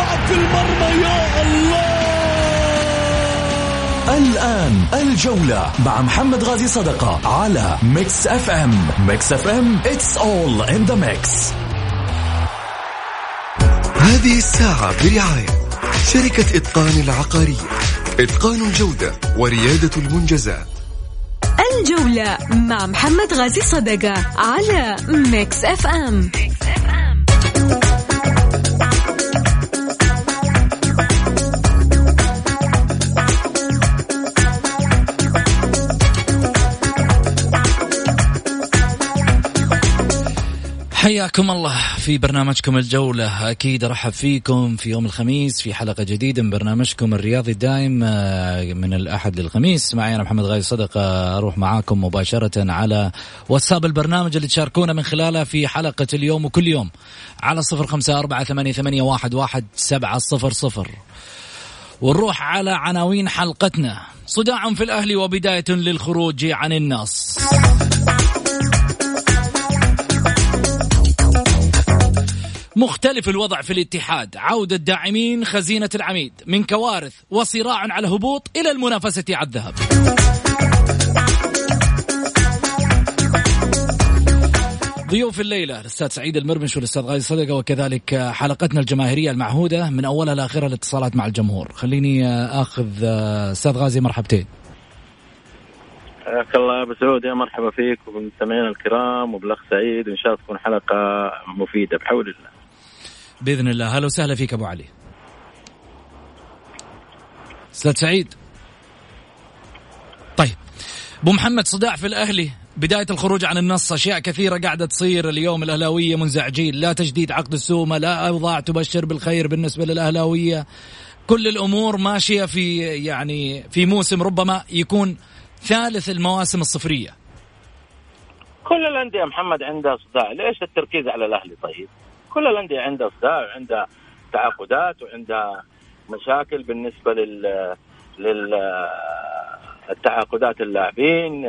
متابعة في المرمى يا الله! الآن الجولة مع محمد غازي صدقة على Mix FM. Mix FM it's all in the mix. هذه الساعة برعاية شركة إتقان العقارية. إتقان الجودة وريادة المنجزات. الجولة مع محمد غازي صدقة على Mix FM. حياكم الله في برنامجكم الجولة. أكيد أرحب فيكم في يوم الخميس في حلقة جديدة من برنامجكم الرياضي الدائم آه، من الأحد للخميس. معي أنا محمد غازي صدقة أروح معاكم مباشرة على واتساب البرنامج اللي تشاركونا من خلاله في حلقة اليوم وكل يوم على صفر خمسة أربعة ثمانية, ثمانية واحد, واحد سبعة صفر صفر. ونروح على عناوين حلقتنا. صداع في الأهلي وبداية للخروج عن النص. مختلف الوضع في الاتحاد. عودة داعمين خزينة العميد من كوارث وصراع على هبوط إلى المنافسة على الذهب. ضيوف الليلة الأستاذ سعيد المرمش والأستاذ غازي صدقة وكذلك حلقتنا الجماهيرية المعهودة من أولها لآخرها الاتصالات مع الجمهور. خليني آخذ أستاذ غازي مرحبتين. حياك الله أبو سعود يا مرحبا فيك وبالمستمعين الكرام وبالأخ سعيد وإن شاء الله تكون حلقة مفيدة بحول الله. بإذن الله. هلا وسهلا فيك أبو علي. أستاذ سعيد. طيب. أبو محمد صداع في الأهلي. بداية الخروج عن النص. أشياء كثيرة قاعدة تصير اليوم. الأهلاوية منزعجين. لا تجديد عقد السومة. لا أوضاع تبشر بالخير بالنسبة للأهلاوية. كل الأمور ماشية في يعني في موسم ربما يكون ثالث المواسم الصفرية. كل الأندية محمد عندها صداع. ليش التركيز على الأهلي طيب؟ كل الأندية عندها صداع وعندها تعاقدات وعندها مشاكل بالنسبة لل لل التعاقدات اللاعبين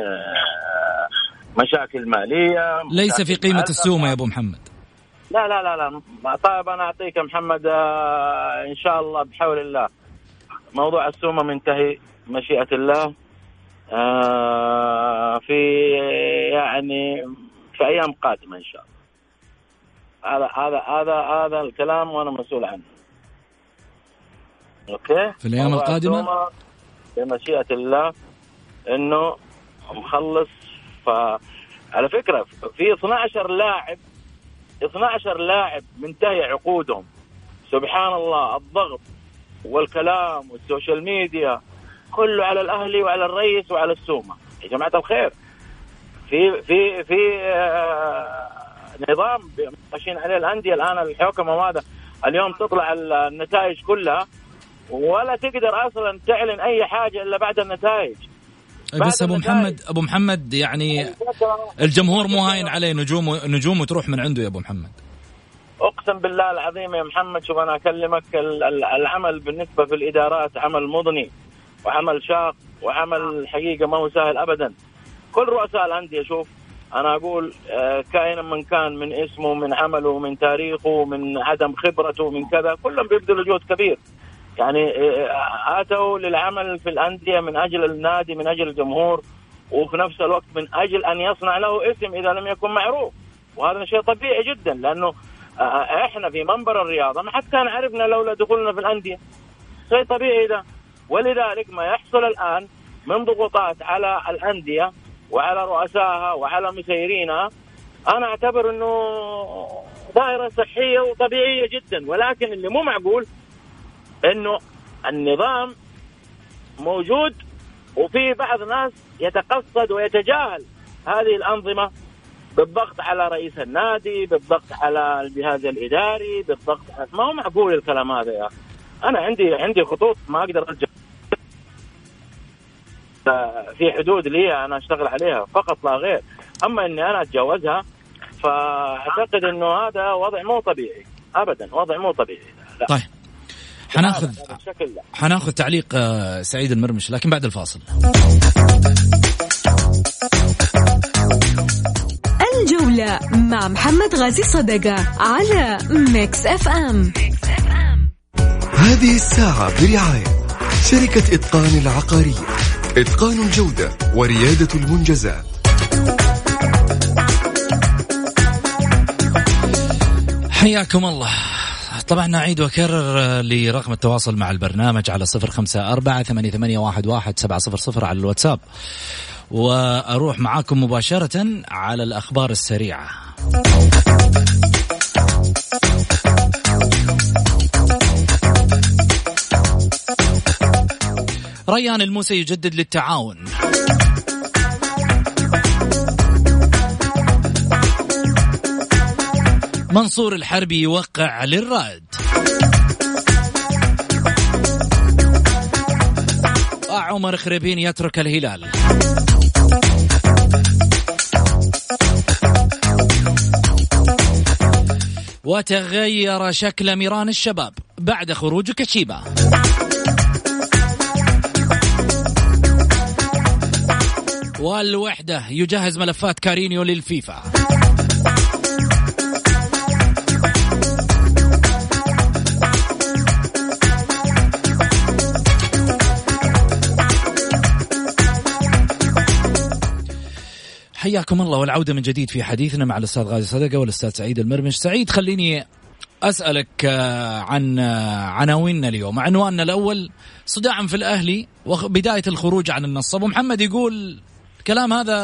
مشاكل مالية ليس مشاكل في قيمة معلقة. السومة يا أبو محمد. لا لا لا لا. طيب أنا أعطيك محمد آه، إن شاء الله بحول الله. موضوع السومة منتهي مشيئة الله. آه، في يعني في أيام قادمة إن شاء الله. هذا هذا هذا هذا الكلام وأنا مسؤول عنه. أوكي؟ في القادمة؟ السومة بمشيئة الله إنه مخلص. ف على فكرة في 12 لاعب 12 لاعب منتهي عقودهم. سبحان الله الضغط والكلام وال social media كله على الأهلي وعلى الرئيس وعلى السومة. يا جماعة الخير. في في في آه، نظام ماشيين عليه الأندية الآن الحوكمه وهذا اليوم تطلع النتائج كلها ولا تقدر أصلا تعلن أي حاجة إلا بعد النتائج. بعد بس أبو النتائج. محمد أبو محمد يعني الجمهور مو هاين عليه نجوم نجوم تروح من عنده يا أبو محمد. أقسم بالله العظيم يا محمد شوف أنا أكلمك ال- ال- العمل بالنسبة في الإدارات عمل مضني وعمل شاق وعمل حقيقة ما هو سهل ابدا. كل رؤساء الأندية شوف أنا أقول آه، كائنا من كان من اسمه من عمله من تاريخه من عدم خبرته من كذا كلهم بيبذلوا جهد كبير. يعني آه، آتوا للعمل في الأندية من أجل النادي من أجل الجمهور وفي نفس الوقت من أجل أن يصنع له اسم إذا لم يكن معروف. وهذا شيء طبيعي جدا لأنه آه، إحنا في منبر الرياضة ما حد كان عرفنا لولا دخولنا في الأندية. شيء طبيعي ده. ولذلك ما يحصل الآن من ضغوطات على الأندية وعلى رؤسائها وعلى مسيرينها أنا أعتبر إنه ظاهره صحية وطبيعية جدا ولكن اللي مو معقول إنه النظام موجود وفي بعض ناس يتقصد ويتجاهل هذه الأنظمة بالضغط على رئيس النادي بالضغط على الجهاز الإداري بالضغط. ما هو معقول الكلام هذا يا أخي أنا عندي عندي خطوط ما أقدر أرجع في حدود لي أنا أشتغل عليها فقط لا غير. أما إني أنا أتجاوزها فأعتقد إنه هذا وضع مو طبيعي. ابدا وضع مو طبيعي. لا. طيب. حناخذ حناخذ تعليق آه، سعيد المرمش لكن بعد الفاصل. الجولة مع محمد غازي صدقة على Mix FM هذه الساعة برعاية شركة إتقان العقارية. إتقان الجودة وريادة المنجزات. حياكم الله. طبعا نعيد وكرر آه، لرقم التواصل مع البرنامج على صفر خمسة أربعة ثمانية, واحد سبعة صفر صفر على الواتساب. وأروح معاكم مباشرة على الأخبار السريعة. ريان الموسى يجدد للتعاون. منصور الحربي يوقع للرائد. عمر خريبين يترك الهلال. وتغير شكل ميران الشباب بعد خروج كشيبة. والوحدة يجهز ملفات كارينيو للفيفا. حياكم الله والعودة من جديد في حديثنا مع الأستاذ غازي صدقة والأستاذ سعيد المرمش. سعيد خليني أسألك آه، عن آه، عناويننا اليوم. عنواننا الأول صداع في الأهلي وبداية الخروج عن النصب ومحمد يقول الكلام هذا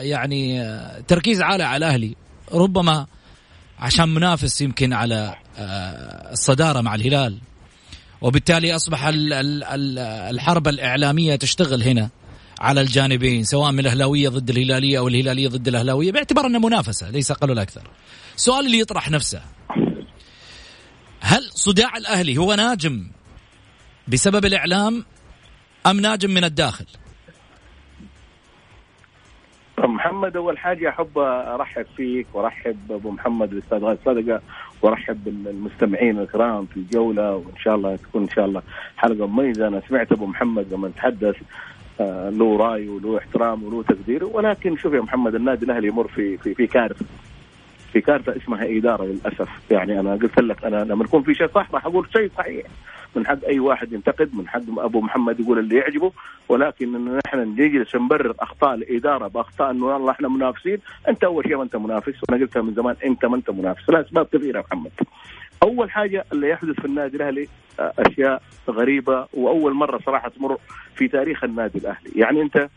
يعني آه، تركيز عالي على الأهلي ربما عشان منافس يمكن على الصدارة مع الهلال. وبالتالي ال- الحرب الإعلامية تشتغل هنا على الجانبين سواء من الأهلاوية ضد الهلالية أو الهلالية ضد الأهلاوية باعتبار أنها منافسة ليس أقل ولا أكثر. السؤال اللي يطرح نفسه. هل صداع الأهلي هو ناجم بسبب الإعلام أم ناجم من الداخل؟ محمد أول حاجة أحب أرحب فيك وأرحب بابو محمد الأستاذ غازي صدقة وأرحب بالمستمعين الكرام في الجولة وإن شاء الله تكون إن شاء الله حلقة مميزة. أنا سمعت أبو محمد لما تحدث آه، له رأي وله احترام وله تقدير ولكن شوف يا محمد النادي الأهلي يمر في في في كارثة. في كارثه اسمها إدارة للأسف. يعني أنا قلت لك أنا لما يكون في شيء صح راح أقول شيء صحيح. من حق أي واحد ينتقد من حق أبو محمد يقول اللي يعجبه. ولكن انه نحن نجلس نبرر أخطاء الإدارة بأخطاء إنه والله إحنا منافسين. أنت أول شيء ما أنت منافس. وأنا قلتها من زمان أنت ما أنت منافس. لاسباب كثيرة محمد. أول حاجة اللي يحدث في النادي الأهلي آه، أشياء غريبة وأول مرة صراحة تمر في تاريخ النادي الأهلي. يعني أنت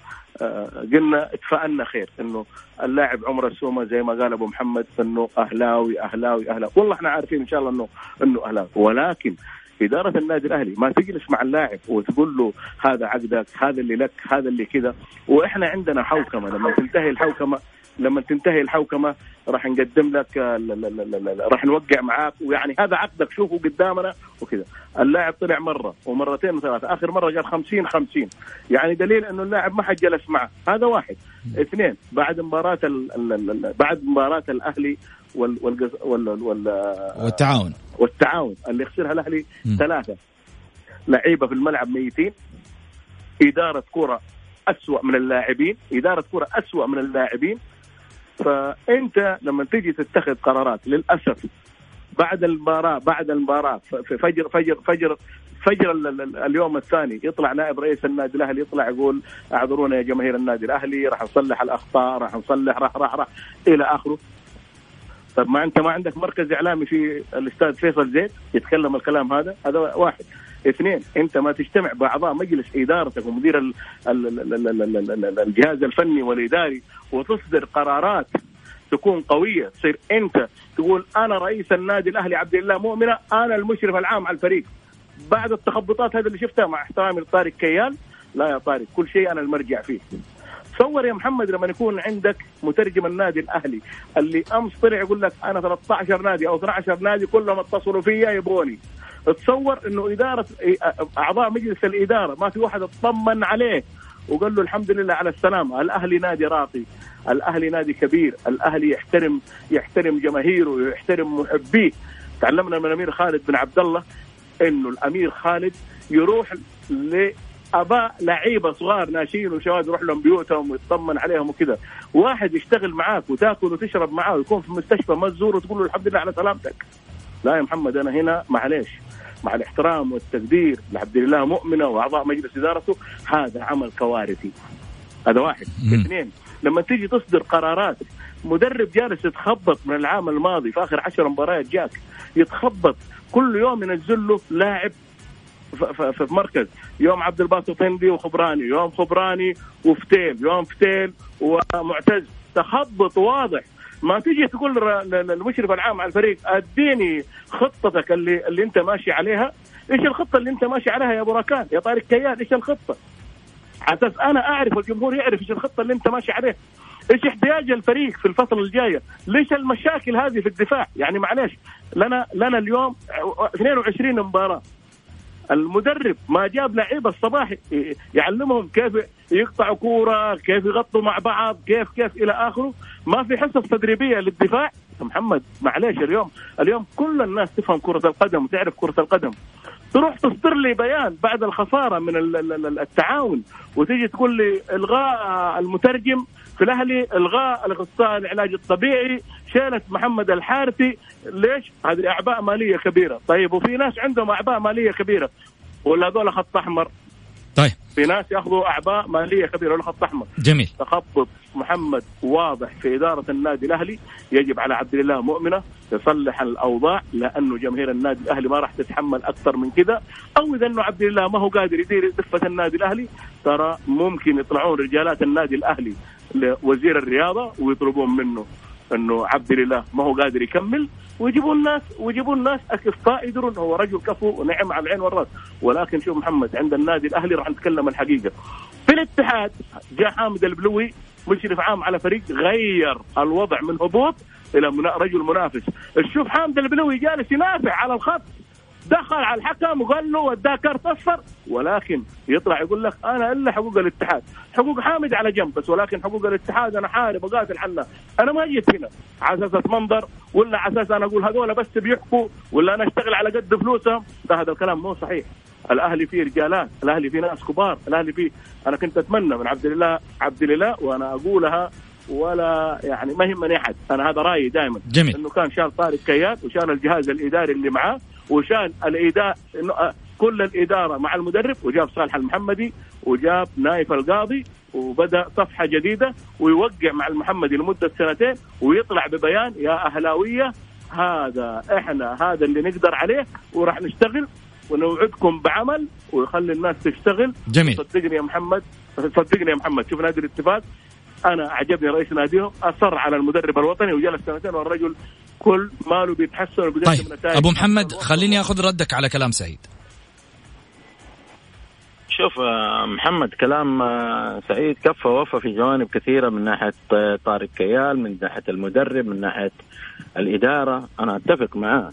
آه، قلنا اتفقنا خير إنه اللاعب عمر السومة زي ما قال أبو محمد إنه أهلاوي أهلاوي أهلاوي. والله إحنا عارفين إن شاء الله إنه إنه أهلاوي. ولكن إدارة النادي الأهلي ما تجلس مع اللاعب وتقول له هذا عقدك هذا اللي لك هذا اللي كذا. وإحنا عندنا حوكمة لما تنتهي الحوكمة لما تنتهي الحوكمة راح نقدم لك راح نوقع معاك ويعني هذا عقدك شوفه قدامنا وكذا. اللاعب طلع مرة ومرتين وثلاثة آخر مرة قال 50 50 يعني دليل أنه اللاعب ما حد جلس معه. هذا واحد. اثنين بعد ال- بعد مباراة الأهلي وال وال وال, وال والتعاون. والتعاون. اللي خسرها الأهلي. ثلاثة. لعيبة في الملعب ميتين. إدارة كرة أسوأ من اللاعبين. إدارة كرة أسوأ من اللاعبين. فأنت لما تيجي تتخذ قرارات للأسف بعد المباراه بعد المباراة في فجر فجر فجر فجر ال- ال- اليوم الثاني يطلع نائب رئيس النادي الأهلي يطلع يقول أعذرونا يا جماهير النادي الأهلي راح نصلح الأخطاء راح نصلح راح راح راح إلى آخره. طب ما أنت ما عندك مركز إعلامي في الاستاذ فيصل زيد يتكلم الكلام هذا؟ هذا واحد. اثنين انت ما تجتمع بأعضاء مجلس إدارتك ومدير الجهاز الفني والإداري وتصدر قرارات تكون قوية تصير أنت تقول أنا رئيس النادي الأهلي عبد الله مؤمنة أنا المشرف العام على الفريق. بعد التخبطات هذه اللي شفتها مع احترامي لطارق كيال لا يا طارق كل شيء أنا المرجع فيه. تصور يا محمد لما يكون عندك مترجم النادي الأهلي اللي أمس طلع يقول لك أنا 13 نادي أو 12 نادي كلهم اتصلوا فيا يبغوني تصور إنه إدارة أعضاء مجلس الإدارة ما في واحد اطمن عليه وقال له الحمد لله على السلامة. الأهلي نادي راقي الأهلي نادي كبير الأهلي يحترم يحترم جماهيره ويحترم محبيه. تعلمنا من الامير خالد بن عبد الله إنه الأمير خالد يروح لأباء لعيبة صغار ناشئين وشباب يروح لهم بيوتهم ويطمن عليهم وكذا. واحد يشتغل معاك وتاكل وتشرب معاه ويكون في المستشفى ما تزوره وتقول له الحمد لله على سلامتك. لا يا محمد أنا هنا معليش. مع الاحترام والتقدير لعبد الله مؤمنة وأعضاء مجلس إدارته هذا عمل كوارثي. هذا واحد. اثنين لما تيجي تصدر قرارات مدرب جالس يتخبط من العام الماضي في آخر عشر مباريات جاك يتخبط كل يوم ينزل له لاعب في مركز. يوم عبد الباسط هندي وخبراني يوم خبراني وفتيل يوم فتيل ومعتز. تخبط واضح. ما تيجي تقول للمشرف العام على الفريق أديني خطتك اللي اللي أنت ماشي عليها. إيش الخطة اللي أنت ماشي عليها يا أبو راكان يا طارق كيان؟ إيش الخطة؟ على أساس أنا أعرف والجمهور يعرف إيش الخطة اللي أنت ماشي عليها. إيش احتياج الفريق في الفترة الجاية؟ ليش المشاكل هذه في الدفاع؟ يعني معلش لنا لنا اليوم 22 مباراة. المدرب ما جاب لعيبة الصباح يعلمهم كيف يقطعوا كورة، كيف يغطوا مع بعض، كيف كيف إلى آخره، ما في حصص تدريبية للدفاع، محمد معلش اليوم اليوم كل الناس تفهم كرة القدم وتعرف كرة القدم. تروح تصدر لي بيان بعد الخسارة من التعاون وتيجي تقول لي إلغاء المترجم في الأهلي إلغاء الأخصائي العلاج الطبيعي شيلت محمد الحارثي. ليش؟ هذه أعباء مالية كبيرة، طيب وفي ناس عندهم أعباء مالية كبيرة. ولا هذول خط أحمر؟ طيب. في ناس ياخذوا اعباء مالية كبيرة ولا خط احمر جميل. تخبط محمد واضح في إدارة النادي الأهلي يجب على عبد الله مؤمنة يصلح الأوضاع لأنه جماهير النادي الأهلي ما راح تتحمل أكثر من كذا. أو إذا إنه عبد الله ما هو قادر يدير دفه النادي الأهلي ترى ممكن يطلعون رجالات النادي الأهلي لوزير الرياضة ويطلبون منه. انه عبد الله ما هو قادر يكمل. ويجيبون الناس ويجيبون الناس أكفاء يدرون. هو رجل كفو ونعم على العين والرأس. ولكن شوف محمد عند النادي الأهلي راح نتكلم الحقيقة في الاتحاد جاء حامد البلوي مشرف عام على فريق غير الوضع من هبوط إلى رجل منافس. شوف حامد البلوي جالس ينافع على الخط. دخل على الحكم وقال له وداه كارت اصفر ولكن يطلع يقول لك أنا إلا حقوق الاتحاد. حقوق حامد على جنب بس ولكن حقوق الاتحاد أنا حارب وقاتل حنا أنا ما جيت هنا على أساس اتمنظر ولا على أساس أنا أقول هذول بس بيحكوا ولا أنا أشتغل على قد فلوسهم. ده هذا الكلام مو صحيح. الأهلي فيه رجالات الأهلي فيه ناس كبار الأهلي فيه أنا كنت أتمنى من عبد الله عبد الله وأنا أقولها ولا يعني ما يهمني أحد. أنا هذا رأيي دائما. جميل. إنه كان شال طارق كيات وشال الجهاز الإداري اللي معاه وشال الاداء كل الإدارة مع المدرب وجاب صالح المحمدي وجاب نايف القاضي وبدأ صفحة جديدة ويوقع مع المحمدي لمدة سنتين ويطلع ببيان يا أهلاوية هذا إحنا هذا اللي نقدر عليه وراح نشتغل ونوعدكم بعمل ويخلي الناس تشتغل. جميل. صدقني يا محمد صدقني يا محمد شوف نادي الاتفاق أنا أعجبني رئيس ناديهم أصر على المدرب الوطني وجلس سنتين والرجل كل ماله بيتحسن وبيقدم طيب. نتائج. أبو محمد خليني آخذ ردك على كلام سعيد. شوف آه، محمد كلام آه، سعيد كفى ووفى في جوانب كثيرة من ناحية آه، طارق كيال من ناحية المدرب من ناحية الإدارة. أنا أتفق معاه.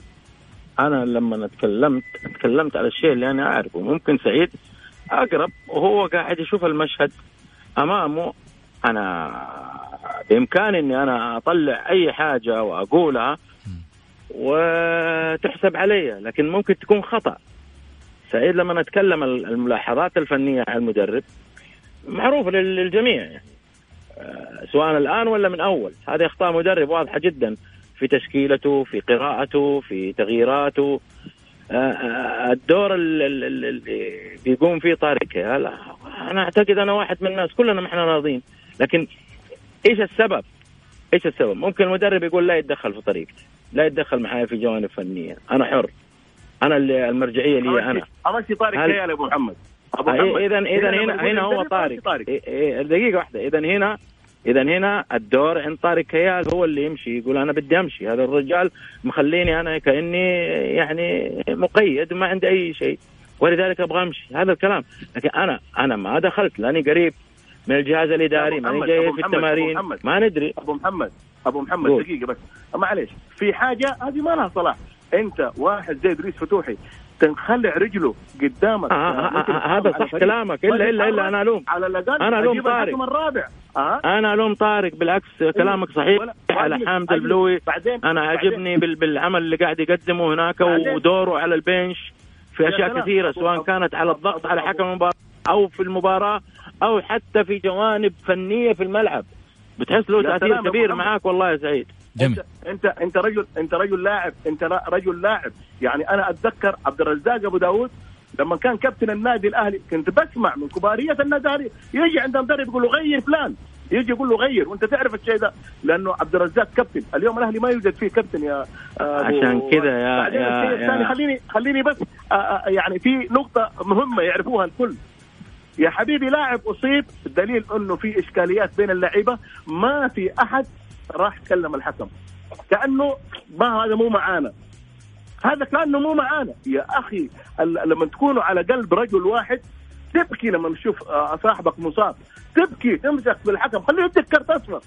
أنا لما تكلمت تكلمت على الشيء اللي أنا أعرفه. ممكن سعيد أقرب وهو قاعد يشوف المشهد أمامه. أنا بإمكاني إني أنا أطلع أي حاجة وأقولها وتحسب علي لكن ممكن تكون خطأ. سعيد لما نتكلم الملاحظات الفنية على المدرب معروفه للجميع يعني. آه، سواء الآن ولا من أول. هذه أخطاء مدرب واضحة جدا في تشكيلته في قراءته في تغييراته. الدور اللي بيقوم فيه طارق أنا أعتقد أنا واحد من الناس كلنا ما إحنا راضين لكن إيش السبب؟ إيش السبب؟ ممكن المدرب يقول لا يتدخل في طريقتي، لا يتدخل معي في جوانب فنية، أنا حر. أنا اللي المرجعية لي أنا. امشي طارق هل... يا أبو محمد. أبو محمد اذا اذا هنا هنا هو طارق, طارق. إيه، إيه، دقيقة واحدة اذا هنا اذا هنا الدور عند طارق كيال هو اللي يمشي يقول أنا بدي أمشي هذا الرجال مخليني أنا كأني يعني مقيد ما عندي أي شيء ولذلك أبغى أمشي هذا الكلام. لكن أنا أنا ما دخلت لأني قريب من الجهاز الإداري ما جاي في التمارين ما ندري. أبو محمد أبو محمد قول. دقيقة بس. معليش في حاجة هذه ما لها صلاح. أنت واحد زي إدريس فتوحي تنخلع رجله قدامك. آه آه آه هذا صح كلامك. إلا إلا إلا أنا ألوم. على الأقل أنا ألوم طارق. الرابع. آه؟ أنا الوم طارق بالعكس كلامك صحيح. على حامد البلوي. بعدين أنا عجبني بال بالعمل اللي قاعد يقدمه هناك ودوره على البنش في أشياء كثيرة سواء كانت على الضغط على حكم المباراة أو في المباراة أو حتى في جوانب فنية في الملعب. بتحس له تأثير كبير معاك والله يا سعيد. جميل. انت انت رجل أنت رجل لاعب أنت رجل لاعب. يعني أنا أتذكر عبد الرزاق أبو داود لما كان كابتن النادي الأهلي كنت بسمع من كبارية النادي الاهلي يجي عند المدرب يقول له غير فلان. يجي يقول له غير وأنت تعرف الشيء ده؟ لأنه عبد الرزاق كابتن. اليوم الأهلي ما يوجد فيه كابتن يا عشان كذا يا الشيء الثاني خليني خليني بس يعني في نقطة مهمة يعرفوها الكل. يا حبيبي لاعب أصيب دليل أنه في إشكاليات بين اللعيبة. ما في أحد راح كلم الحكم. كأنه ما هذا مو معانا. هذا كانه مو معانا. يا أخي لما تكونوا على قلب رجل واحد تبكي لما نشوف صاحبك مصاب. تبكي تمسك بالحكم. خليه يديك كرت اصفر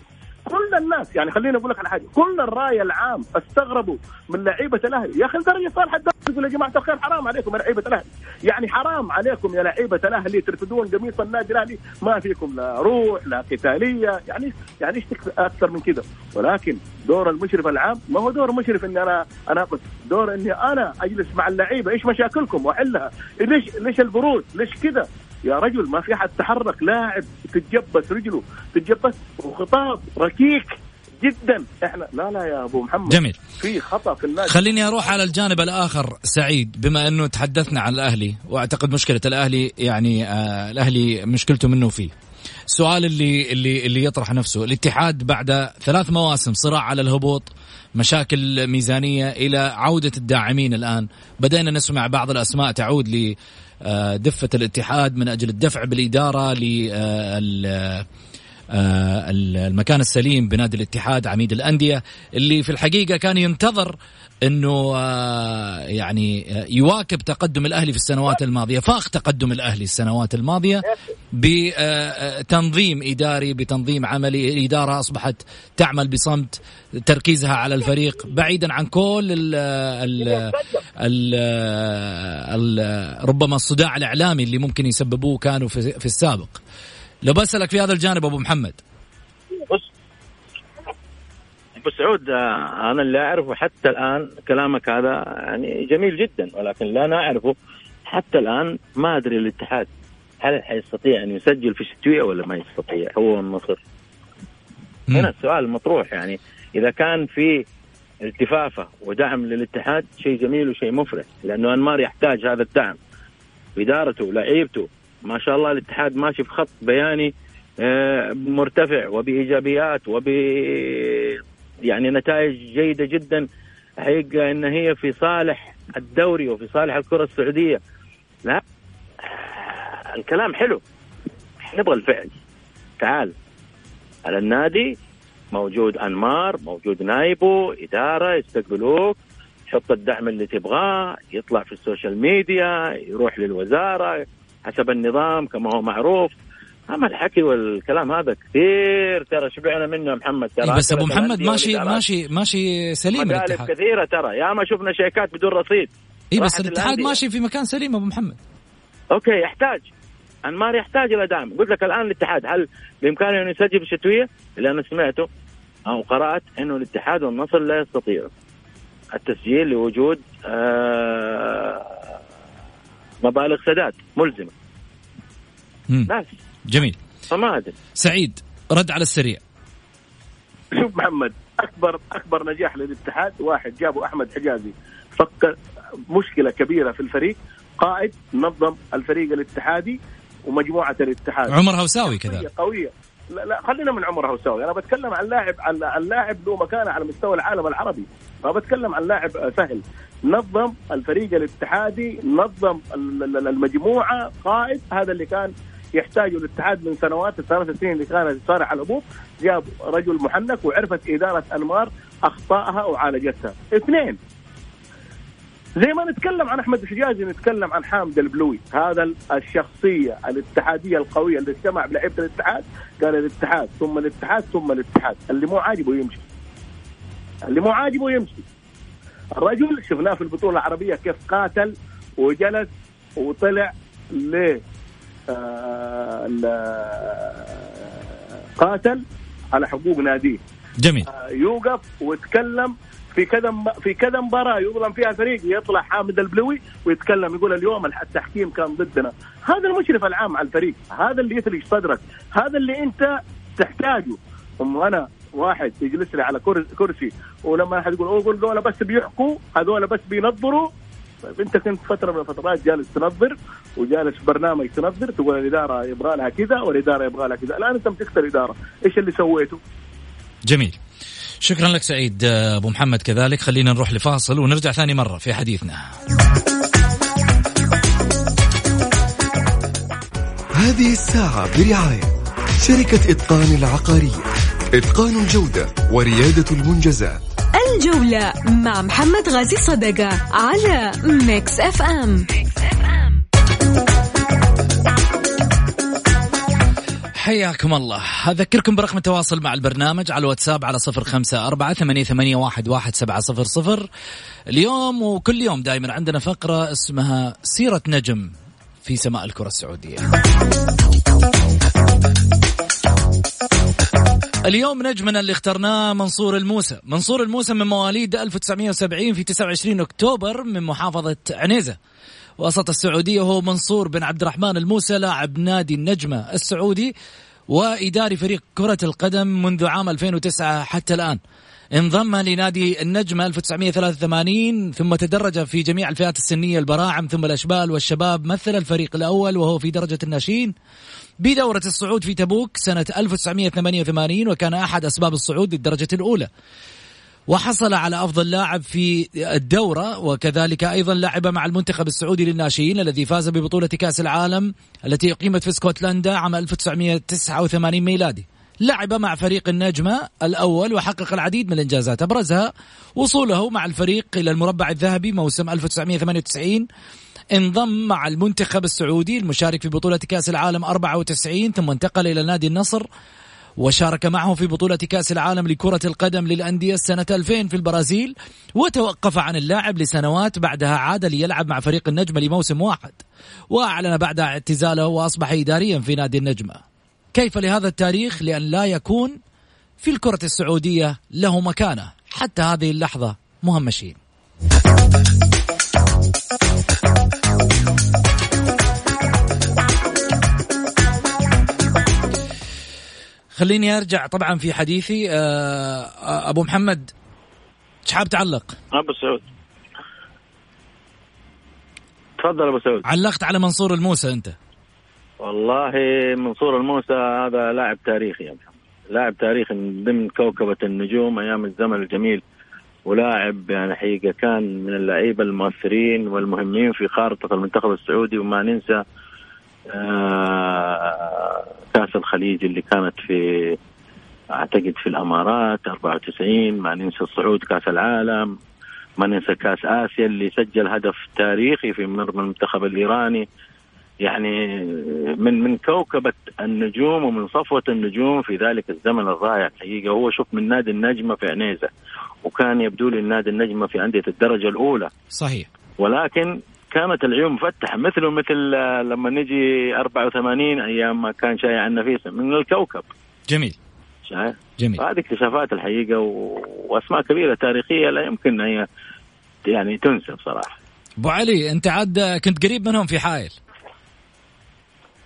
كل الناس يعني خليني أقول لك على حاجة كل الرأي العام استغربوا من لعيبة الأهلي. يا أخي لدرجه صالح يقول يا جماعة الخير حرام عليكم يا لعيبة الأهلي. يعني حرام عليكم يا لعيبة الأهلي ترفدون قميص النادي الأهلي. ما فيكم لا روح لا قتالية. يعني يعني إيش أكثر من كذا ولكن دور المشرف العام ما هو دور مشرف إني أنا أنا بس دور إني أنا أجلس مع اللعيبة إيش مشاكلكم واحلها ليش ليش البرود؟ ليش كذا يا رجل ما في أحد تحرك لاعب تتجبس رجله تتجبس وخطاب ركيك جدا. إحنا لا لا يا أبو محمد. جميل. في خطأ في النادي. خليني أروح على الجانب الآخر سعيد بما أنه تحدثنا عن الأهلي وأعتقد مشكلة الأهلي يعني آه الأهلي مشكلته منه فيه. السؤال اللي اللي اللي يطرح نفسه الاتحاد بعد ثلاث مواسم صراع على الهبوط مشاكل ميزانية إلى عودة الداعمين الآن. بدأنا نسمع بعض الأسماء تعود ل دفة الاتحاد من أجل الدفع بالإدارة المكان السليم بنادي الاتحاد عميد الأندية اللي في الحقيقة كان ينتظر إنه يعني يواكب تقدم الأهلي في السنوات الماضية فاق تقدم الأهلي السنوات الماضية بتنظيم إداري بتنظيم عملي الاداره أصبحت تعمل بصمت تركيزها على الفريق بعيدا عن كل ال ال ال ال ربما الصداع الإعلامي اللي ممكن يسببوه كانوا في, السابق. لو بسألك في هذا الجانب أبو محمد ابو سعود أنا اللي أعرفه حتى الآن كلامك هذا يعني جميل جدا ولكن لا نعرفه حتى الآن ما أدري الاتحاد هل حيستطيع أن يسجل في الشتويه ولا ما يستطيع هو النصر هنا السؤال مطروح يعني إذا كان في التفافة ودعم للاتحاد شيء جميل وشيء مفرح لأنه أنمار يحتاج هذا الدعم بادارته لعيبته ما شاء الله الاتحاد ماشي في خط بياني مرتفع وبإيجابيات وب يعني نتائج جيدة جدا. حقيقه إن هي في صالح الدوري وفي صالح الكرة السعودية. لا الكلام حلو. نبغى الفعل. تعال. على النادي موجود أنمار موجود نايبه إدارة يستقبلوك. يحط الدعم اللي تبغاه يطلع في ال social media يروح للوزارة حسب النظام كما هو معروف. أما الحكي والكلام هذا كثير ترى شبعنا منه يا محمد؟ ترى بس أبو محمد ماشي ماشي ماشي سليم الاتحاد. كثيرة ترى. يا ما شفنا شيكات بدون رصيد. اي بس الاتحاد ماشي في مكان سليم أبو محمد. okay يحتاج. انمار يحتاج إلى دعم. قلت لك الآن الاتحاد هل بإمكانه انه يسجل الشتويه اللي أنا سمعته أو قرأت إنه الاتحاد والنصر لا يستطيعوا التسجيل لوجود آه مبالغ سداد ملزمة. بس. جميل. فما أدري. سعيد رد على السريع. شوف محمد اكبر أكبر نجاح للاتحاد واحد جابوا أحمد حجازي. فك مشكلة كبيرة في الفريق. قائد نظم الفريق الاتحادي ومجموعة الاتحاد. عمر هوساوي كذا. قوية. لا, لا خلينا من عمر هوساوي. أنا بتكلم عن لاعب عن لاعب له مكانة على مستوى العالم العربي. ما بتكلم عن لاعب سهل. نظم الفريق الاتحادي نظم المجموعة قائد هذا اللي كان يحتاجه الاتحاد من سنوات الثلاث سنين اللي كانت تصارع على الهبوط جاب رجل محنك وعرفت إدارة أنمار أخطائها وعالجتها. اثنين زي ما نتكلم عن أحمد الحجازي نتكلم عن حامد البلوي. هذا الشخصية الاتحادية القوية اللي اجتمع بلعيبة الاتحاد قال الاتحاد ثم الاتحاد ثم الاتحاد. اللي مو عاجبه يمشي. اللي مو عاجبه يمشي. الرجل شفناه في البطولة العربية كيف قاتل وجلس وطلع ل آه، قاتل على حقوق ناديه. جميل. آه، يوقف ويتكلم في كذا في كذا مباراة يظلم فيها فريق يطلع حامد البلوي ويتكلم يقول اليوم التحكيم كان ضدنا. هذا المشرف العام على الفريق هذا اللي يثلج صدرك هذا اللي أنت تحتاجه. ثم أنا واحد يجلس لي على كرسي ولما أحد يقول يقول دول بس بيحكوا هذول بس بينظروا طيب انت كنت فترة من الفترات جالس تنظر وجالس برنامج تنظر تقول الإدارة يبغى لها كذا والإدارة يبغى لها كذا. الآن انت مسكت الإدارة. إيش اللي سويته؟ جميل. شكرا لك سعيد أبو محمد كذلك. خلينا نروح لفاصل ونرجع ثاني مرة في حديثنا. هذه الساعة برعاية شركة إتقان العقارية. إتقان الجودة وريادة المنجزات. الجولة مع محمد غازي صدقة على Mix FM حياكم الله. أذكركم برقم التواصل مع البرنامج على الواتساب على صفر خمسة أربعة ثمانية, ثمانية واحد, واحد سبعة صفر صفر. اليوم وكل يوم دائما عندنا فقرة اسمها سيرة نجم في سماء الكرة السعودية. اليوم نجمنا اللي اخترناه منصور الموسى. منصور الموسى من مواليد 1970 في 29 أكتوبر من محافظة عنيزة. وسط السعودية هو منصور بن عبد الرحمن الموسى لاعب نادي النجمة السعودي وإداري فريق كرة القدم منذ عام 2009 حتى الآن. انضم لنادي النجمة 1983 ثم تدرج في جميع الفئات السنية البراعم ثم الأشبال والشباب مثل الفريق الأول وهو في درجة الناشئين بدورة الصعود في تبوك سنة 1988 وكان أحد أسباب الصعود للدرجة الأولى وحصل على أفضل لاعب في الدورة وكذلك أيضا لعب مع المنتخب السعودي للناشئين الذي فاز ببطولة كأس العالم التي أقيمت في اسكتلندا عام 1989 ميلادي. لعب مع فريق النجمة الأول وحقق العديد من الإنجازات. أبرزها وصوله مع الفريق إلى المربع الذهبي موسم 1998 انضم مع المنتخب السعودي المشارك في بطولة كأس العالم 94 ثم انتقل إلى نادي النصر وشارك معه في بطولة كأس العالم لكرة القدم للأندية سنة 2000 في البرازيل. وتوقف عن اللعب لسنوات بعدها عاد ليلعب مع فريق النجمة لموسم واحد. وأعلن بعد اعتزاله وأصبح إداريا في نادي النجمة. كيف لهذا التاريخ لأن لا يكون في الكرة السعودية له مكانة. حتى هذه اللحظة مهمشين خليني أرجع طبعا في حديثي. آه، آه، أبو محمد إيش حاب تعلق؟ أبو سعود. تفضل أبو سعود. علقت على منصور الموسى أنت. والله منصور الموسى هذا لاعب تاريخي محمد. لاعب تاريخي من ضمن كوكبة النجوم أيام الزمن الجميل. ولاعب يعني حقيقة كان من اللعيبة المؤثرين والمهمين في خارطة المنتخب السعودي وما ننسى آه، كأس الخليج اللي كانت في أعتقد في الإمارات 94 ما ننسى الصعود كأس العالم. ما ننسى كأس آسيا اللي سجل هدف تاريخي في مرمى المنتخب الإيراني. يعني من من كوكبة النجوم ومن صفوة النجوم في ذلك الزمن الرائع الحقيقة. هو شوف من نادي النجمة في عنيزة وكان يبدو لي النادي النجمة في أندية الدرجة الأولى. صحيح. ولكن كانت العيون مفتحة مثله مثل لما نجي 84 أيام ما كان شايع النفيسه من الكوكب. جميل. شايف جميل. هذه اكتشافات الحقيقة و... وأسماء كبيرة تاريخية لا يمكن أن هي يعني تنسى بصراحة. أبو علي أنت عاد كنت قريب منهم في حائل.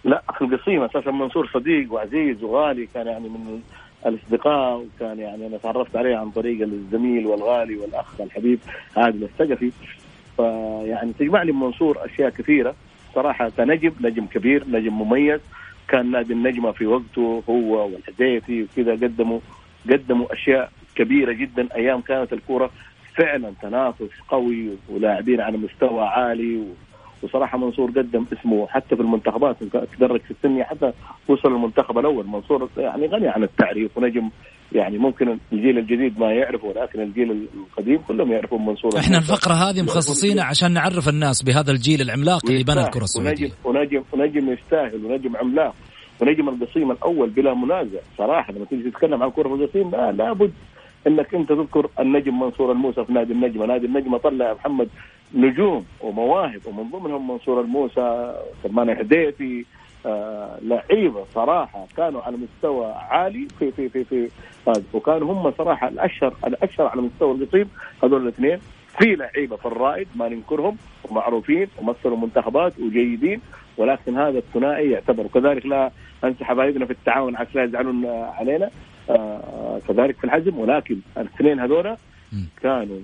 لا في القصيم أساسا منصور صديق وعزيز وغالي كان يعني من الأصدقاء وكان يعني أنا تعرفت عليه عن طريق الزميل والغالي والأخ الحبيب عادل الثقفي. فيعني تجمعني بمنصور أشياء كثيرة. صراحة كنجم نجم كبير نجم مميز. كان نادي النجمة في وقته هو والحذيفي وكذا قدموا قدموا أشياء كبيرة جدا. أيام كانت الكورة فعلا تنافس قوي ولاعبين على مستوى عالي وصراحة منصور قدم اسمه حتى في المنتخبات تدرج في السنيه حتى وصل المنتخب الأول. منصور يعني غني عن التعريف ونجم يعني ممكن الجيل الجديد ما يعرفه ولكن الجيل القديم كلهم يعرفون منصور. إحنا الفقرة هذه مخصصينها عشان نعرف الناس بهذا الجيل العملاق اللي بنى الكرة السعودية. ونجم ونجم يستاهل ونجم عملاق ونجم القصيم الأول بلا منازع. صراحة لما تيجي تتكلم عن كرة القصيم لا لابد إنك أنت تذكر النجم منصور الموسى في نادي النجمة، نادي النجمة طلع محمد نجوم ومواهب ومن ضمنهم منصور الموسى سلمان الحديثي آه لعيبة صراحة كانوا على مستوى عالي في في في في هذا. وكانوا هم صراحة الاشهر الأشهر على مستوى القصيم هذول الاثنين. في لعيبة في الرائد ما ننكرهم ومعروفين ومثلوا منتخبات وجيدين ولكن هذا الثنائي يعتبر. وكذلك لا أنسى حبايبنا في التعاون عشان لا يزعلون علينا. آه كذلك في الحزم ولكن الاثنين هذول كانوا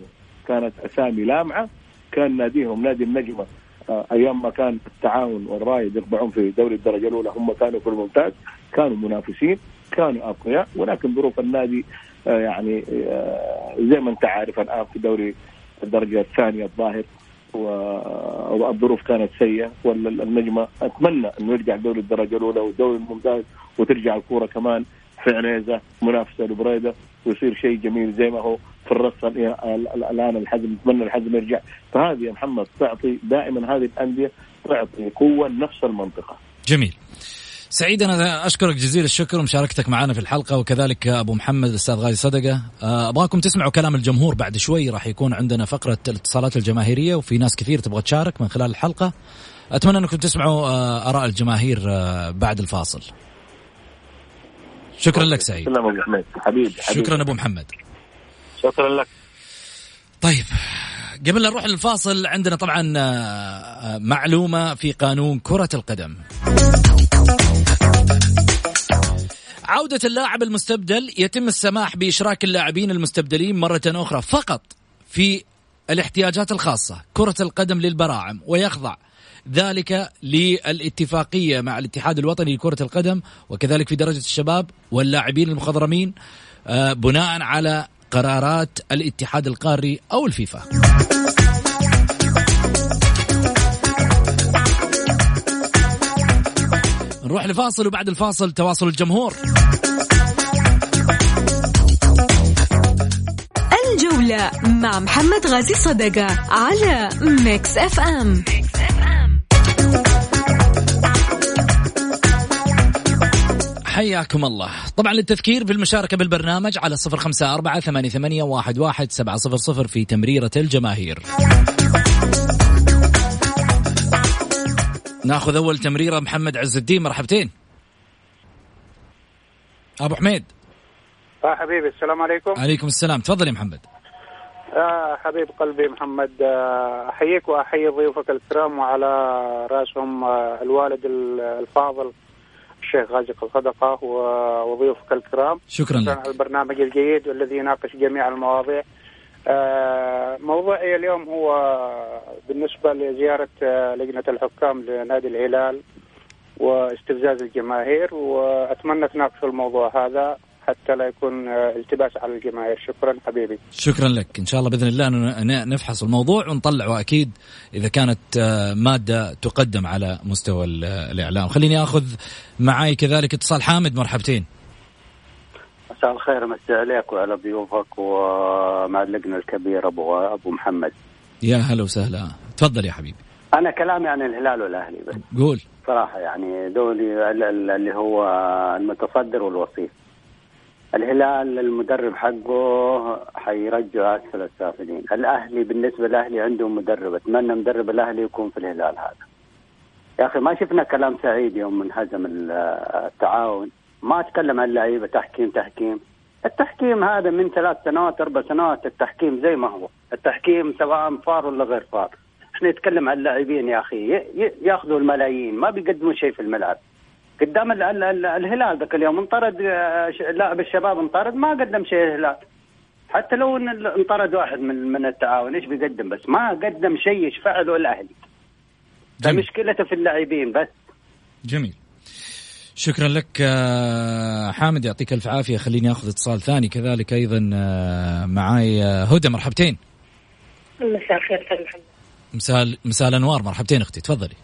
كانت أسامي لامعة. كان ناديهم نادي النجمة آه أيام ما كان التعاون والرايد يربعون في دوري الدرجة الأولى هم كانوا في الممتاز كانوا منافسين كانوا أقوياء ولكن ظروف النادي آه يعني آه زي ما أنت عارف الآن في دوري الدرجة الثانية الظاهر والظروف كانت سيئة والنجمة أتمنى انه يرجع دوري الدرجة الأولى والدوري الممتاز وترجع الكورة كمان في عنيزة منافسة لبريدة ويصير شيء جميل زي ما هو. في الرصه الآن الحزم نتمنى الحزم يرجع. فهذه يا محمد تعطي دائما هذه الأندية تعطي قوة لنفس المنطقة. جميل. سعيد أنا أشكرك جزيل الشكر ومشاركتك معنا في الحلقة وكذلك أبو محمد الأستاذ غالي صدقة. آه، أبغاكم تسمعوا كلام الجمهور بعد شوي راح يكون عندنا فقرة الاتصالات الجماهيرية وفي ناس كثير تبغى تشارك من خلال الحلقة. أتمنى أنكم تسمعوا آه، آراء الجماهير آه، بعد الفاصل. شكرا لك سعيد. شكرا ابو محمد حبيبي. شكرا أبو محمد. شكرا لك. طيب قبل لا نروح للفاصل عندنا طبعا معلومة في قانون كرة القدم. عودة اللاعب المستبدل يتم السماح بإشراك اللاعبين المستبدلين مرة أخرى فقط في الاحتياجات الخاصة. كرة القدم للبراعم ويخضع ذلك للاتفاقية مع الاتحاد الوطني لكرة القدم وكذلك في درجة الشباب واللاعبين المخضرمين آه، بناء على قرارات الاتحاد القاري أو الفيفا. نروح لفاصل وبعد الفاصل تواصل الجمهور. الجولة مع محمد غازي صدقة على Mix FM حياكم الله. طبعا للتذكير بالمشاركة بالبرنامج على صفر خمسة أربعة ثمانية, ثمانية واحد, واحد سبعة صفر صفر في تمريرة الجماهير. ناخذ أول تمريرة. محمد عز الدين مرحبتين. أبو حميد. آه حبيبي السلام عليكم. عليكم السلام. تفضل يا محمد. آه حبيب قلبي محمد آه، أحييك وأحيي ضيوفك الكرام وعلى رأسهم آه، الوالد الفاضل الشيخ غازي الصدقة وضيوفك الكرام شكرا لك. على البرنامج الجيد والذي يناقش جميع المواضيع. آه، موضوعي اليوم هو بالنسبة لزيارة آه، لجنة الحكام لنادي الهلال واستفزاز الجماهير وأتمنى تناقشوا الموضوع هذا. حتى لا يكون آه، التباس على الجماهير شكرا حبيبي. شكرا لك. إن شاء الله بإذن الله نفحص الموضوع ونطلعه أكيد إذا كانت مادة تقدم على مستوى الإعلام. خليني آخذ معي كذلك اتصال. حامد مرحبتين. مساء الخير مساء عليك وعلى ضيوفك ومع اللجنه الكبير أبو أبو محمد. يا هلا وسهلا. تفضل يا حبيبي. أنا كلامي عن الهلال والأهلي بس. قول. صراحة يعني دولي اللي هو المتصدر والوصيف. الهلال المدرب حقه حيرجع أسفل السافلين. الأهلي بالنسبة للاهلي عندهم مدرب. أتمنى مدرب الأهلي يكون في الهلال هذا. يا أخي ما شفنا كلام سعيد يوم انهزم التعاون. ما أتكلم عن اللعيبه تحكيم تحكيم. التحكيم هذا من ثلاث سنوات أربع سنوات التحكيم زي ما هو. التحكيم سواء فار ولا غير فار. إحنا نتكلم عن اللاعبين يا أخي. ياخذوا الملايين. ما بيقدموا شيء في الملعب. قدام الهلال ذاك اليوم انطرد آه، لاعب الشباب انطرد ما قدم شيء الهلال حتى لو انطرد واحد من من التعاون إيش بيقدم بس؟ ما قدم شيء يشفع له الاهلي مشكلته في اللاعبين بس. جميل. شكرا لك آه، حامد يعطيك ألف عافية. خليني آخذ اتصال ثاني كذلك أيضا آه، معاي هدى. مرحبتين. مساء الخير أستاذ محمد. مساء مساء الأنوار. مرحبتين أختي تفضلي.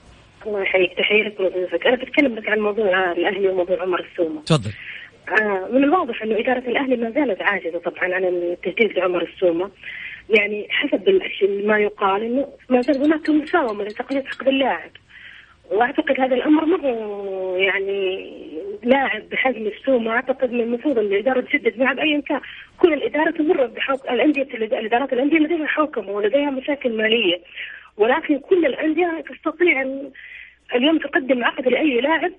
الله يحييك تحيه لك وضيوفك أنا بتكلم بس عن موضوع الأهلي وموضوع عمر السومة. تفضل. من الواضح إنه إدارة الأهلي ما زالت عاجزة طبعا عن التجديد لعمر السومة. يعني حسب ما يقال إنه ما زال هناك مساومه لتقليد حق اللاعب. وأعتقد هذا الأمر ما هو يعني لاعب بحجم السومة. أعتقد من المفروض إن الإدارة تجدد معه بأي كان كل الإدارة تمر بحوك الانديه الإدارات الأندية لديها حوكمة ولديها مشاكل مالية. ولكن كل الانديه تستطيع أن اليوم تقدم عقد لأي لاعب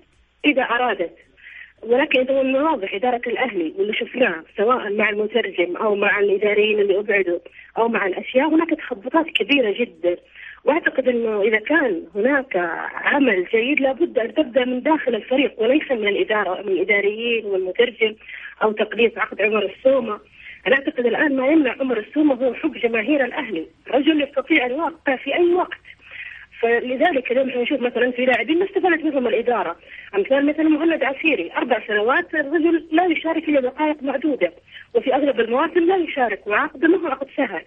إذا أرادت. ولكن إذا من واضح إدارة الأهلي واللي شفناه سواء مع المترجم أو مع الإداريين اللي أبعدوا أو مع الأشياء هناك تخبطات كبيرة جدا. وأعتقد إنه إذا كان هناك عمل جيد لابد أن تبدأ من داخل الفريق وليس من الإدارة من الإداريين والمترجم أو تقديس عقد عمر السومة. أنا أعتقد الآن ما يمنع عمر السومة هو حب جماهير الأهلي. رجل يستطيع ان يوقع في أي وقت. فلذلك اليوم إحنا نشوف مثلا في لاعبين ما استفادت منهم الإدارة، أمثال مثلا مهند عسيري. أربع سنوات الرجل لا يشارك إلا دقائق معدودة، وفي أغلب المواسم لا يشارك وعقده ما هو عقد سهل.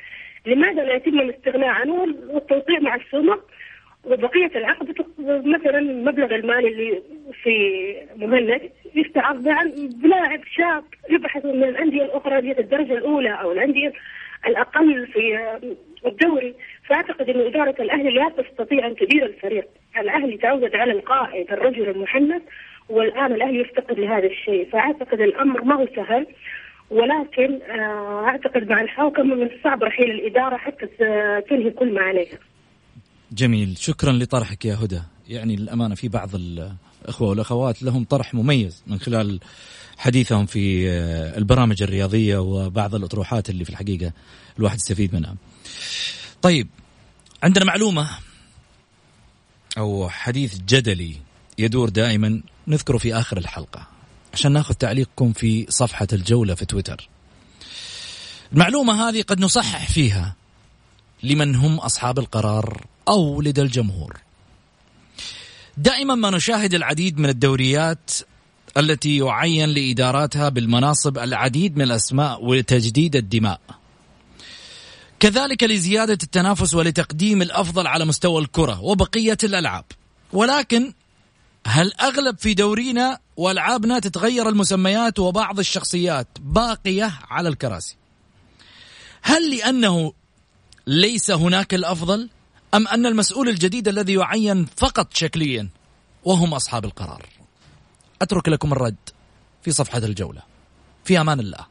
لماذا لا يتم الاستغناء عنه والتوقيع مع السومة؟ وبقية العقد مثلا المبلغ المالي اللي في مهند يستعرض بلاعب شاب يبحث من الأندية الأخرى انديه الدرجة الأولى أو الأندية الأقل في الدوري. فأعتقد إن إدارة الأهلي لا تستطيع أن تدير الفريق، الأهلي تعود على القائد الرجل المحنك والآن الأهلي يفتقد لهذا الشيء، فأعتقد الأمر ما هو سهل ولكن آه، أعتقد مع الحوكمة من الصعب رحيل الإدارة حتى تنهي كل ما عليها. جميل، شكرا لطرحك يا هدى، يعني للأمانة في بعض الاخوه والأخوات لهم طرح مميز من خلال حديثهم في آه، البرامج الرياضية وبعض الأطروحات اللي في الحقيقة الواحد يستفيد منها. طيب عندنا معلومة أو حديث جدلي يدور دائما نذكره في آخر الحلقة عشان ناخذ تعليقكم في صفحة الجولة في تويتر المعلومة هذه قد نصحح فيها لمن هم أصحاب القرار أو لدى الجمهور دائما ما نشاهد العديد من الدوريات التي يعين لإداراتها بالمناصب العديد من الأسماء وتجديد الدماء. كذلك لزيادة التنافس ولتقديم الأفضل على مستوى الكرة وبقية الألعاب. ولكن هل أغلب في دورينا وألعابنا تتغير المسميات وبعض الشخصيات باقية على الكراسي؟ هل لأنه ليس هناك الأفضل؟ أم أن المسؤول الجديد الذي يعين فقط شكليا وهم أصحاب القرار؟ أترك لكم الرد في صفحة الجولة. في أمان الله.